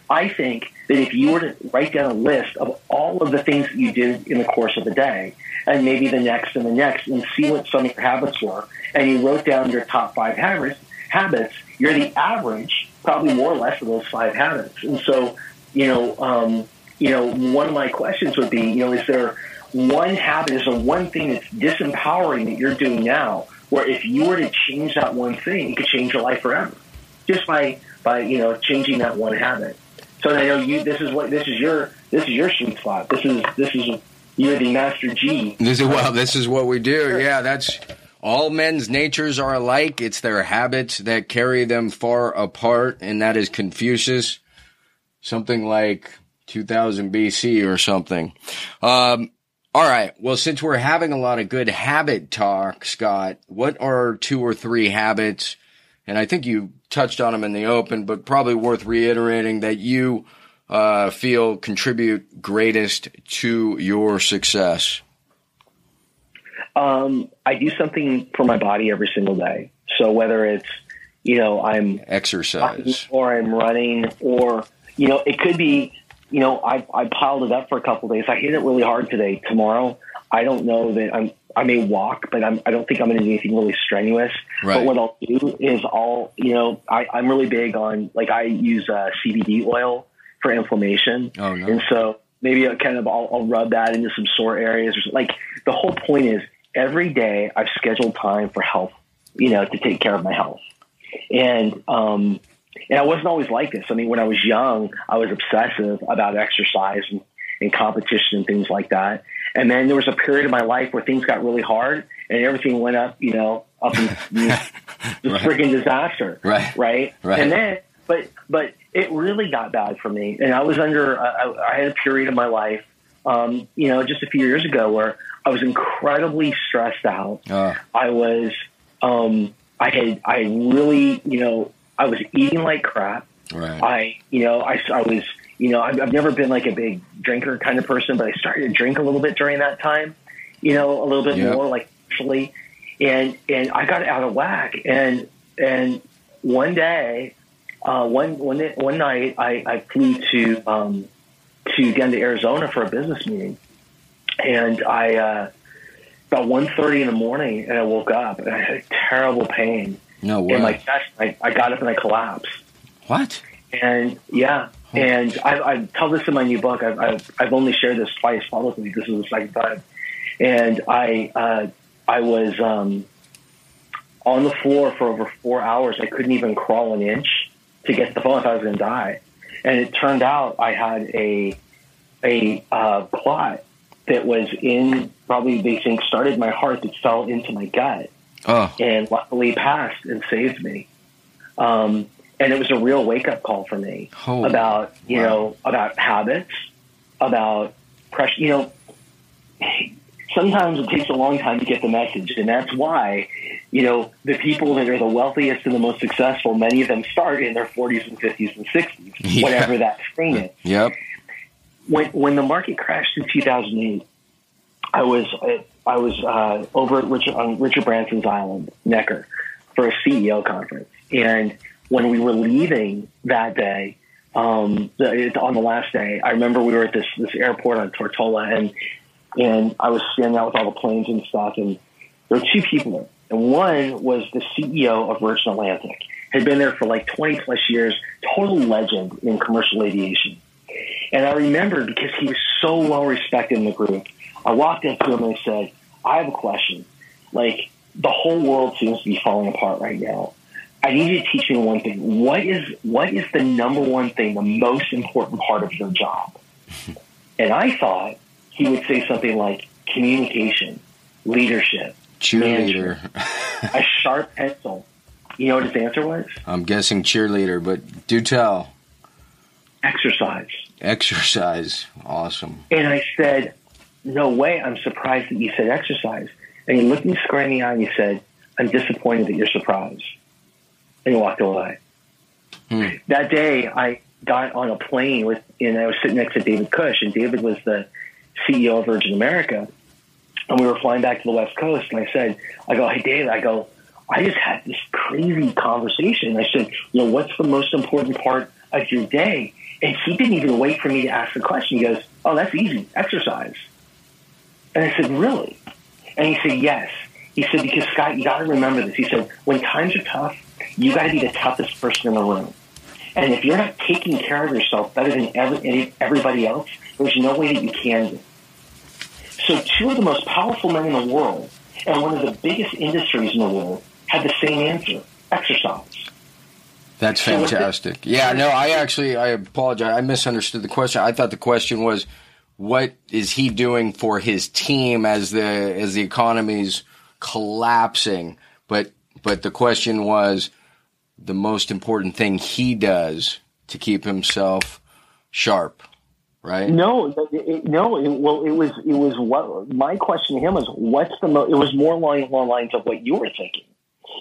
I think that if you were to write down a list of all of the things that you did in the course of the day, and maybe the next and the next, and see what some of your habits were, and you wrote down your top five habits, habits, you're the average, probably more or less of those five habits. And so, you know, um, you know, one of my questions would be, you know, is there one habit, is there one thing that's disempowering that you're doing now, where if you were to change that one thing, it could change your life forever, just by by you know changing that one habit. So I know you. This is what this is your this is your sweet spot. This is this is you're the master G. This is well. This is what we do. Sure. Yeah, that's all men's natures are alike. It's their habits that carry them far apart, and that is Confucius, something like 2000 BC or something. Um, all right. Well, since we're having a lot of good habit talk, Scott, what are two or three habits? And I think you touched on them in the open, but probably worth reiterating that you uh, feel contribute greatest to your success? Um, I do something for my body every single day. So whether it's, you know, I'm exercise or I'm running or, you know, it could be, you know, I, I piled it up for a couple days. I hit it really hard today. Tomorrow, I don't know that I'm, I may walk, but I'm, I don't think I'm going to do anything really strenuous. Right. But what I'll do is I'll, you know, I, I'm really big on like I use uh, CBD oil for inflammation, Oh no. and so maybe I kind of I'll, I'll rub that into some sore areas or something. like the whole point is every day I've scheduled time for health, you know, to take care of my health, and um, and I wasn't always like this. I mean, when I was young, I was obsessive about exercise and, and competition and things like that. And then there was a period of my life where things got really hard and everything went up, you know, up in you know, the Right. freaking disaster. Right. Right. Right. And then, but, but it really got bad for me. And I was under, I, I had a period of my life, um, you know, just a few years ago where I was incredibly stressed out. Uh, I was, um, I had, I really, you know, I was eating like crap. right. I, you know, I, I was, you know, I've, I've never been like a big drinker kind of person, but I started to drink a little bit during that time, you know, a little bit Yep. more like actually, and, and I got out of whack. And, and one day, uh, one, one, one night I, I flew to, um, to down to Arizona for a business meeting. And I, uh, about 1.30 in the morning and I woke up and I had terrible pain no way. in my chest. I, I got up and I collapsed. What? And yeah, and I, I tell this in my new book. I've, I've, I've only shared this twice publicly. This is the second time. And I, uh, I was um, on the floor for over four hours. I couldn't even crawl an inch to get the phone. I thought I was going to die. And it turned out I had a a uh, clot that was in probably they think started my heart that fell into my gut Oh, and luckily passed and saved me. Um, and it was a real wake up call for me Holy about you wow. know about habits, about pressure. You know, sometimes it takes a long time to get the message, and that's why you know the people that are the wealthiest and the most successful, many of them start in their 40s and 50s and 60s, Yeah. whatever that thing is yep. when when the market crashed in 2008, I was I was uh, over at Richard on Richard Branson's island, Necker, for a CEO conference, and when we were leaving that day, um, the, on the last day, I remember we were at this this airport on Tortola, and and I was standing out with all the planes and stuff, and there were two people there, and one was the CEO of Virgin Atlantic, had been there for like 20 plus years, total legend in commercial aviation. And I remember because he was so well respected in the group, I walked up to him and I said, I have a question. Like, the whole world seems to be falling apart right now. I need you to teach me one thing. What is what is the number one thing, the most important part of your job? And I thought he would say something like communication, leadership, Cheerleader. a sharp pencil. You know what his answer was? I'm guessing cheerleader, but do tell. Exercise. Exercise. Awesome. And I said, No way, I'm surprised that you said exercise. And he looked me square in the eye and he said, I'm disappointed that you're surprised. And he walked away. Hmm. That day, I got on a plane with, and I was sitting next to David Cush, and David was the CEO of Virgin America. And we were flying back to the West Coast, and I said, I go, hey, David, I go, I just had this crazy conversation. I said, you know, what's the most important part of your day? And he didn't even wait for me to ask the question. He goes, oh, that's easy, exercise. And I said, really? And he said, yes. He said, because Scott, you got to remember this. He said, when times are tough, you got to be the toughest person in the room. And if you're not taking care of yourself better than every, everybody else, there's no way that you can. So two of the most powerful men in the world and one of the biggest industries in the world had the same answer, exercise. That's fantastic. Yeah, no, I actually I apologize. I misunderstood the question. I thought the question was what is he doing for his team as the as the economy's collapsing? But but the question was the most important thing he does to keep himself sharp, right? No, it, no. It, well, it was it was what my question to him was what's the mo- it was more along the lines of what you were thinking.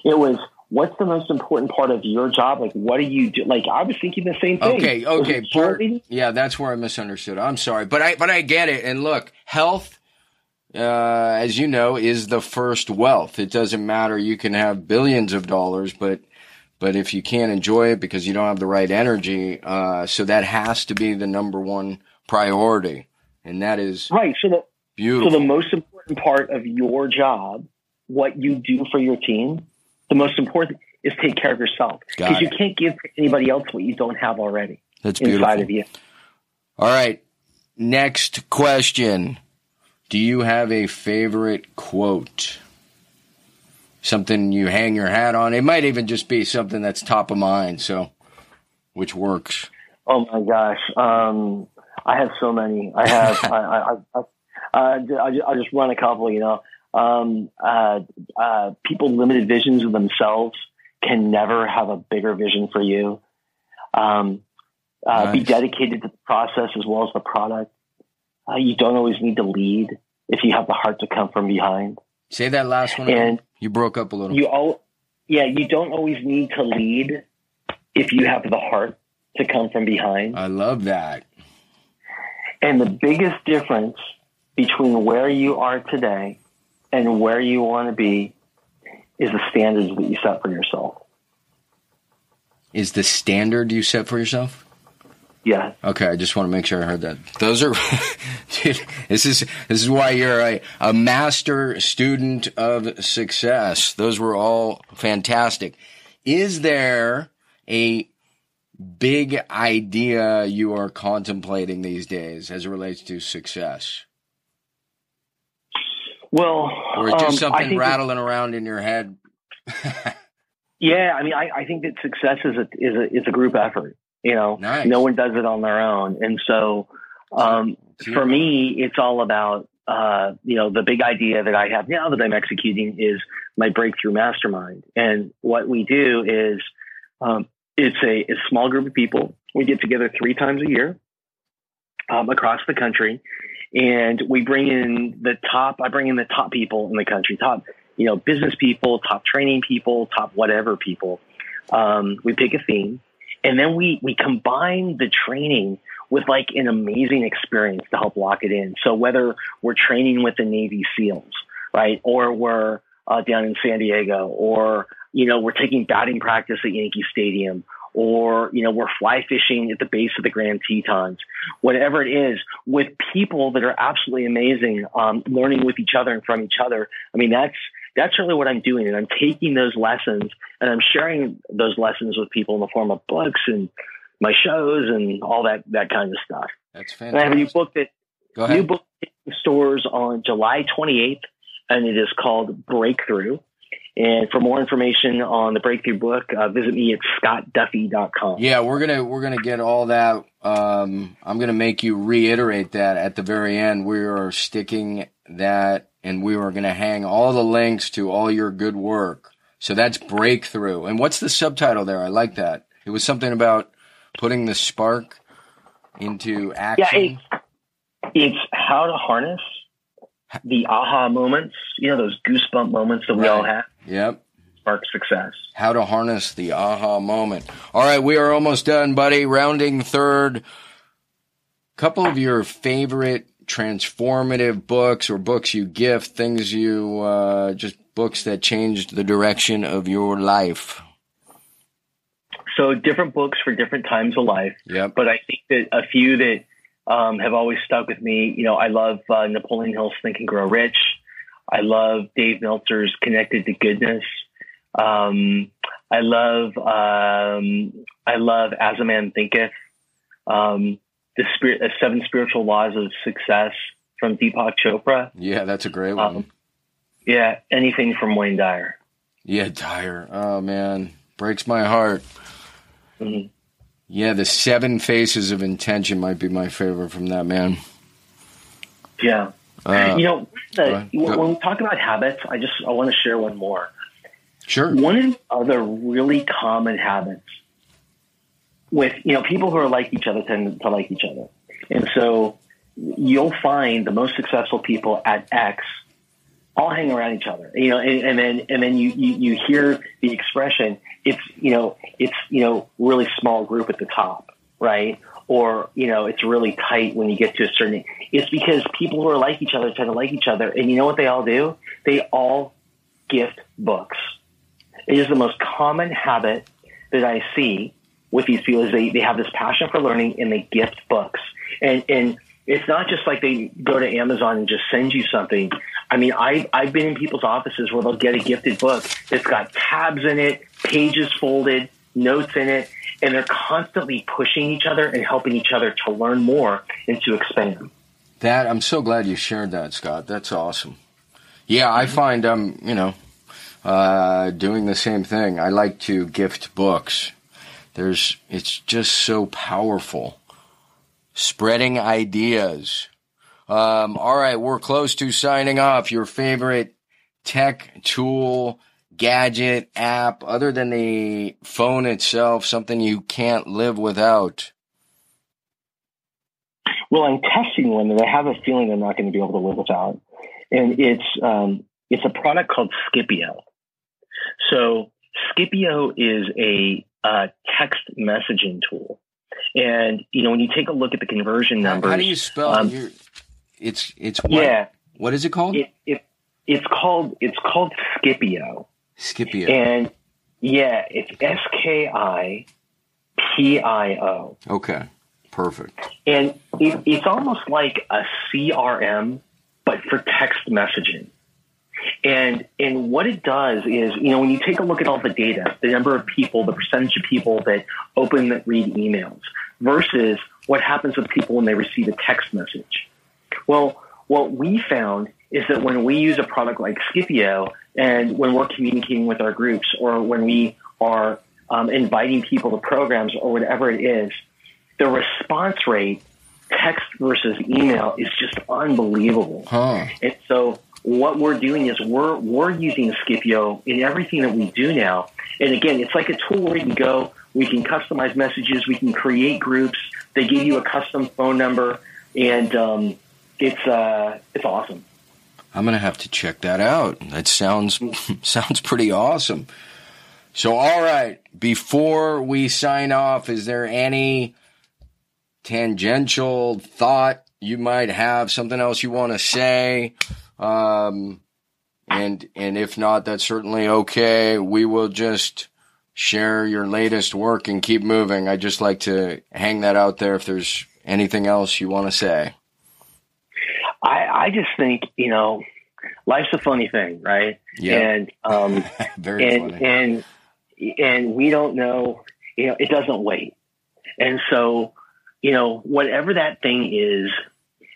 It was what's the most important part of your job? Like what do you do? Like I was thinking the same thing. Okay, okay. Part, yeah, that's where I misunderstood. I'm sorry, but I but I get it. And look, health, uh, as you know, is the first wealth. It doesn't matter. You can have billions of dollars, but but if you can't enjoy it because you don't have the right energy, uh, so that has to be the number one priority, and that is Right. So the beautiful. so the most important part of your job, what you do for your team, the most important is take care of yourself because you can't give anybody else what you don't have already That's inside beautiful. of you. All right. Next question. Do you have a favorite quote? Something you hang your hat on? It might even just be something that's top of mind, so which works. Oh my gosh, um, I have so many. I have. I, I, I, I, just run a couple. You know, um, uh, uh, people limited visions of themselves can never have a bigger vision for you. Um, uh, Be dedicated to the process as well as the product. Uh, you don't always need to lead if you have the heart to come from behind. Say that last one. again. And you broke up a little. you all, yeah, you don't always need to lead if you have the heart to come from behind. I love that. And the biggest difference between where you are today and where you want to be is the standards that you set for yourself. Is the standard you set for yourself? Yeah. Okay, I just want to make sure I heard that. Those are, dude. This is this is why you're a, a master student of success. Those were all fantastic. Is there a big idea you are contemplating these days as it relates to success, Well, or is just um, something rattling around in your head? yeah, I mean, I, I think that success is a is a is a group effort. You know, Nice. no one does it on their own, and so um, for me, it's all about uh, you know the big idea that I have now that I'm executing is my breakthrough mastermind, and what we do is um, it's a, a small group of people. We get together three times a year um, across the country, and we bring in the top. I bring in the top people in the country, top you know business people, top training people, top whatever people. Um, we pick a theme, and then we we combine the training with like an amazing experience to help lock it in. So whether we're training with the Navy SEALs, right, or we're uh, down in San Diego, or you know we're taking batting practice at Yankee Stadium, or you know we're fly fishing at the base of the Grand Tetons, whatever it is, with people that are absolutely amazing, um, learning with each other and from each other. I mean that's that's really what I'm doing, and I'm taking those lessons and I'm sharing those lessons with people in the form of books and my shows and all that that kind of stuff. That's And I have a new fantastic. book that new book stores on July 28th, and it is called Breakthrough. And for more information on the Breakthrough book, uh, visit me at scottduffy.com. Yeah, we're gonna we're gonna get all that. Um, I'm gonna make you reiterate that at the very end. We are sticking that, and we are gonna hang all the links to all your good work. So that's breakthrough. And what's the subtitle there? I like that. It was something about putting the spark into Yeah, action. it's, it's how to harness the aha moments, you know, those goosebump moments that we all have, Yep. spark success. How to harness the aha moment. All right, we are almost done, buddy. Rounding third. Couple of your favorite transformative books or books you gift, things you uh, just books that changed the direction of your life. So different books for different times of life. Yep. but I think that a few that um, have always stuck with me. You know, I love uh, Napoleon Hill's Think and Grow Rich. I love Dave Meltzer's Connected to Goodness. Um, I love um, I love As a Man Thinketh. Um, the spirit, uh, Seven Spiritual Laws of Success from Deepak Chopra. Yeah, that's a great one. Um, yeah, anything from Wayne Dyer. yeah, Dyer. Oh man, breaks my heart. Mhm. Yeah, the seven faces of intention might be my favorite from that man. Yeah. Uh, you know, the. When we talk about habits, I just I want to share one more. sure. One of the other really common habits with, you know, people who are like each other tend to like each other. And so you'll find the most successful people at X all hang around each other, you know, and, and then, and then you, you, you hear the expression, it's, you know, it's, you know, really small group at the top, right? Or, you know, it's really tight when you get to a certain, it's because people who are like each other tend to like each other. And you know what they all do? They all gift books. It is the most common habit that I see with these people is they, they have this passion for learning and they gift books. And, and it's not just like they go to Amazon and just send you something. I mean, I, I've been in people's offices where they'll get a gifted book that's got tabs in it, pages folded, notes in it, and they're constantly pushing each other and helping each other to learn more and to expand. That I'm so glad you shared that, Scott. That's awesome. Yeah, I find I'm, you know, uh, doing the same thing. I like to gift books. There's, it's just so powerful. Spreading ideas. Um, all right, we're close to signing off. Your favorite tech tool, gadget, app, other than the phone itself, something you can't live without. Well, I'm testing one that I have a feeling I'm not going to be able to live without, and it's um, it's a product called Skipio. So Skipio is a uh, text messaging tool, and you know when you take a look at the conversion numbers, how do you spell um, your? It's it's what? yeah. What is it called? It, it it's called it's called Skipio. Skipio. And yeah, it's S K I P I O. Okay. Perfect. And it, it's almost like a CRM, but for text messaging. And and what it does is, you know, when you take a look at all the data, the number of people, the percentage of people that open that read emails versus what happens with people when they receive a text message. Well, what we found is that when we use a product like Skipio and when we're communicating with our groups or when we are um, inviting people to programs or whatever it is, the response rate, text versus email, is just unbelievable. Huh. And so what we're doing is we're we're using Skipio in everything that we do now. And again, it's like a tool where you can go, we can customize messages, we can create groups. They give you a custom phone number, and um, it's uh, it's awesome. I'm gonna have to check that out. That sounds sounds pretty awesome. So, all right, before we sign off, is there any tangential thought you might have? Something else you want to say? Um, and and if not, that's certainly okay. We will just share your latest work and keep moving. I just like to hang that out there. If there's anything else you want to say. I, I just think you know, life's a funny thing, right? Yeah. And um, very and funny. and and we don't know. You know, it doesn't wait. And so, you know, whatever that thing is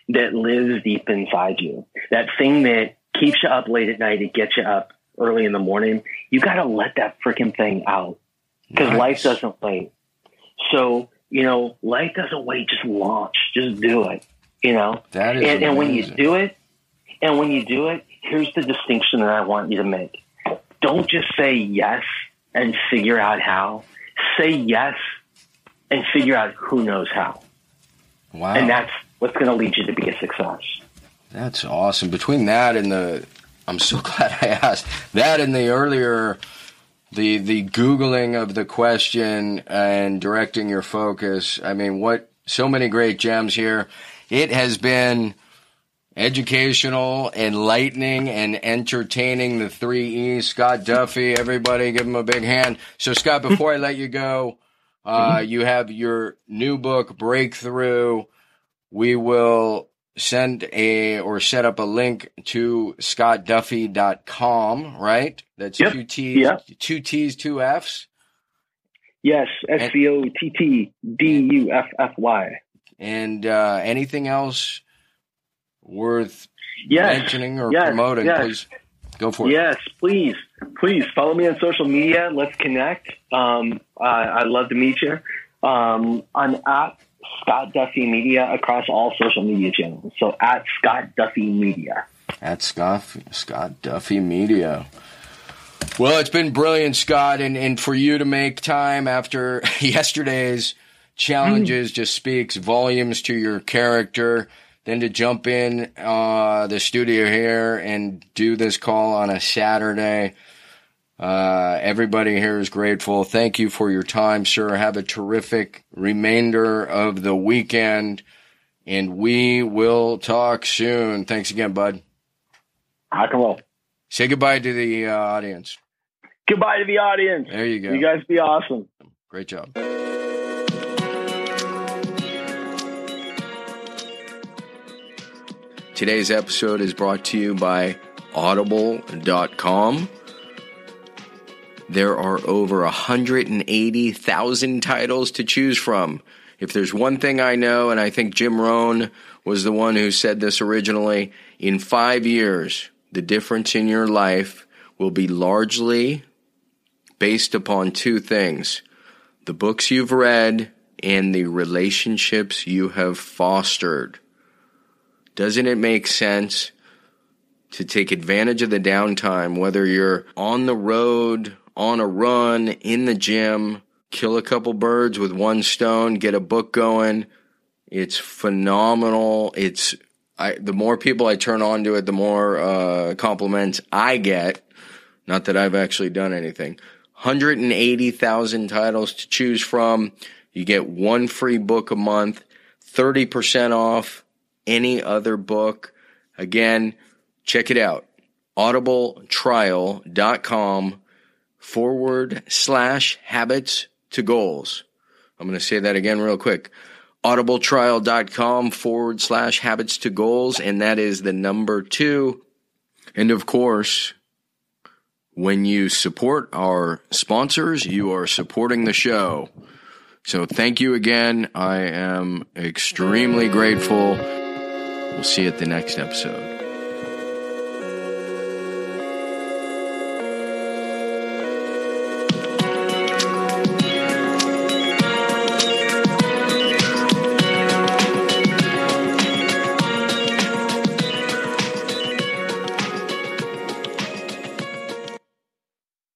that lives deep inside you, that thing that keeps you up late at night, it gets you up early in the morning. You got to let that freaking thing out because Nice. life doesn't wait. So, you know, life doesn't wait. Just launch. Just do it. You know, That is and, and when you do it, and when you do it, here's the distinction that I want you to make. Don't just say yes and figure out how. Say yes and figure out who knows how. wow, And that's what's going to lead you to be a success. That's awesome. Between that and the, I'm so glad I asked that and the earlier, the the googling of the question and directing your focus. I mean, what so many great gems here. It has been educational, enlightening, and entertaining. The three E's. Scott Duffy, everybody, give him a big hand. So, Scott, before I let you go, uh, you have your new book, Breakthrough. We will send a or set up a link to scottduffy.com, right? That's Yep. two T's, Yep. two T's, two F's. Yes, S C O T T D U F F Y. And uh, anything else worth Yes, mentioning or yes, promoting, yes. please go for it. Yes, please, please follow me on social media. Let's connect. Um, uh, I'd love to meet you. Um, I'm at Scott Duffy Media across all social media channels. So at Scott Duffy Media. At Scott, Scott Duffy Media. Well, it's been brilliant, Scott, and, and for you to make time after yesterday's challenges just speaks volumes to your character. Then to jump in uh, the studio here and do this call on a Saturday. Uh, everybody here is grateful. Thank you for your time, sir. Have a terrific remainder of the weekend, and we will talk soon. Thanks again, bud. And roll. Say goodbye to the uh, audience. Goodbye to the audience. There you go. You guys be awesome. Great job. Today's episode is brought to you by Audible.com. There are over 180,000 titles to choose from. If there's one thing I know, and I think Jim Rohn was the one who said this originally, in five years, the difference in your life will be largely based upon two things the books you've read and the relationships you have fostered. Doesn't it make sense to take advantage of the downtime, whether you're on the road, on a run, in the gym, kill a couple birds with one stone, get a book going? It's phenomenal. It's I, the more people I turn on to it, the more uh, compliments I get. Not that I've actually done anything. 180,000 titles to choose from. You get one free book a month, 30% off any other book. Again, check it out. audibletrial.com forward slash habits to goals. I'm going to say that again real quick. audibletrial.com forward slash habits to goals. And that is the number two. And of course, when you support our sponsors, you are supporting the show. So thank you again. I am extremely grateful. See you at the next episode.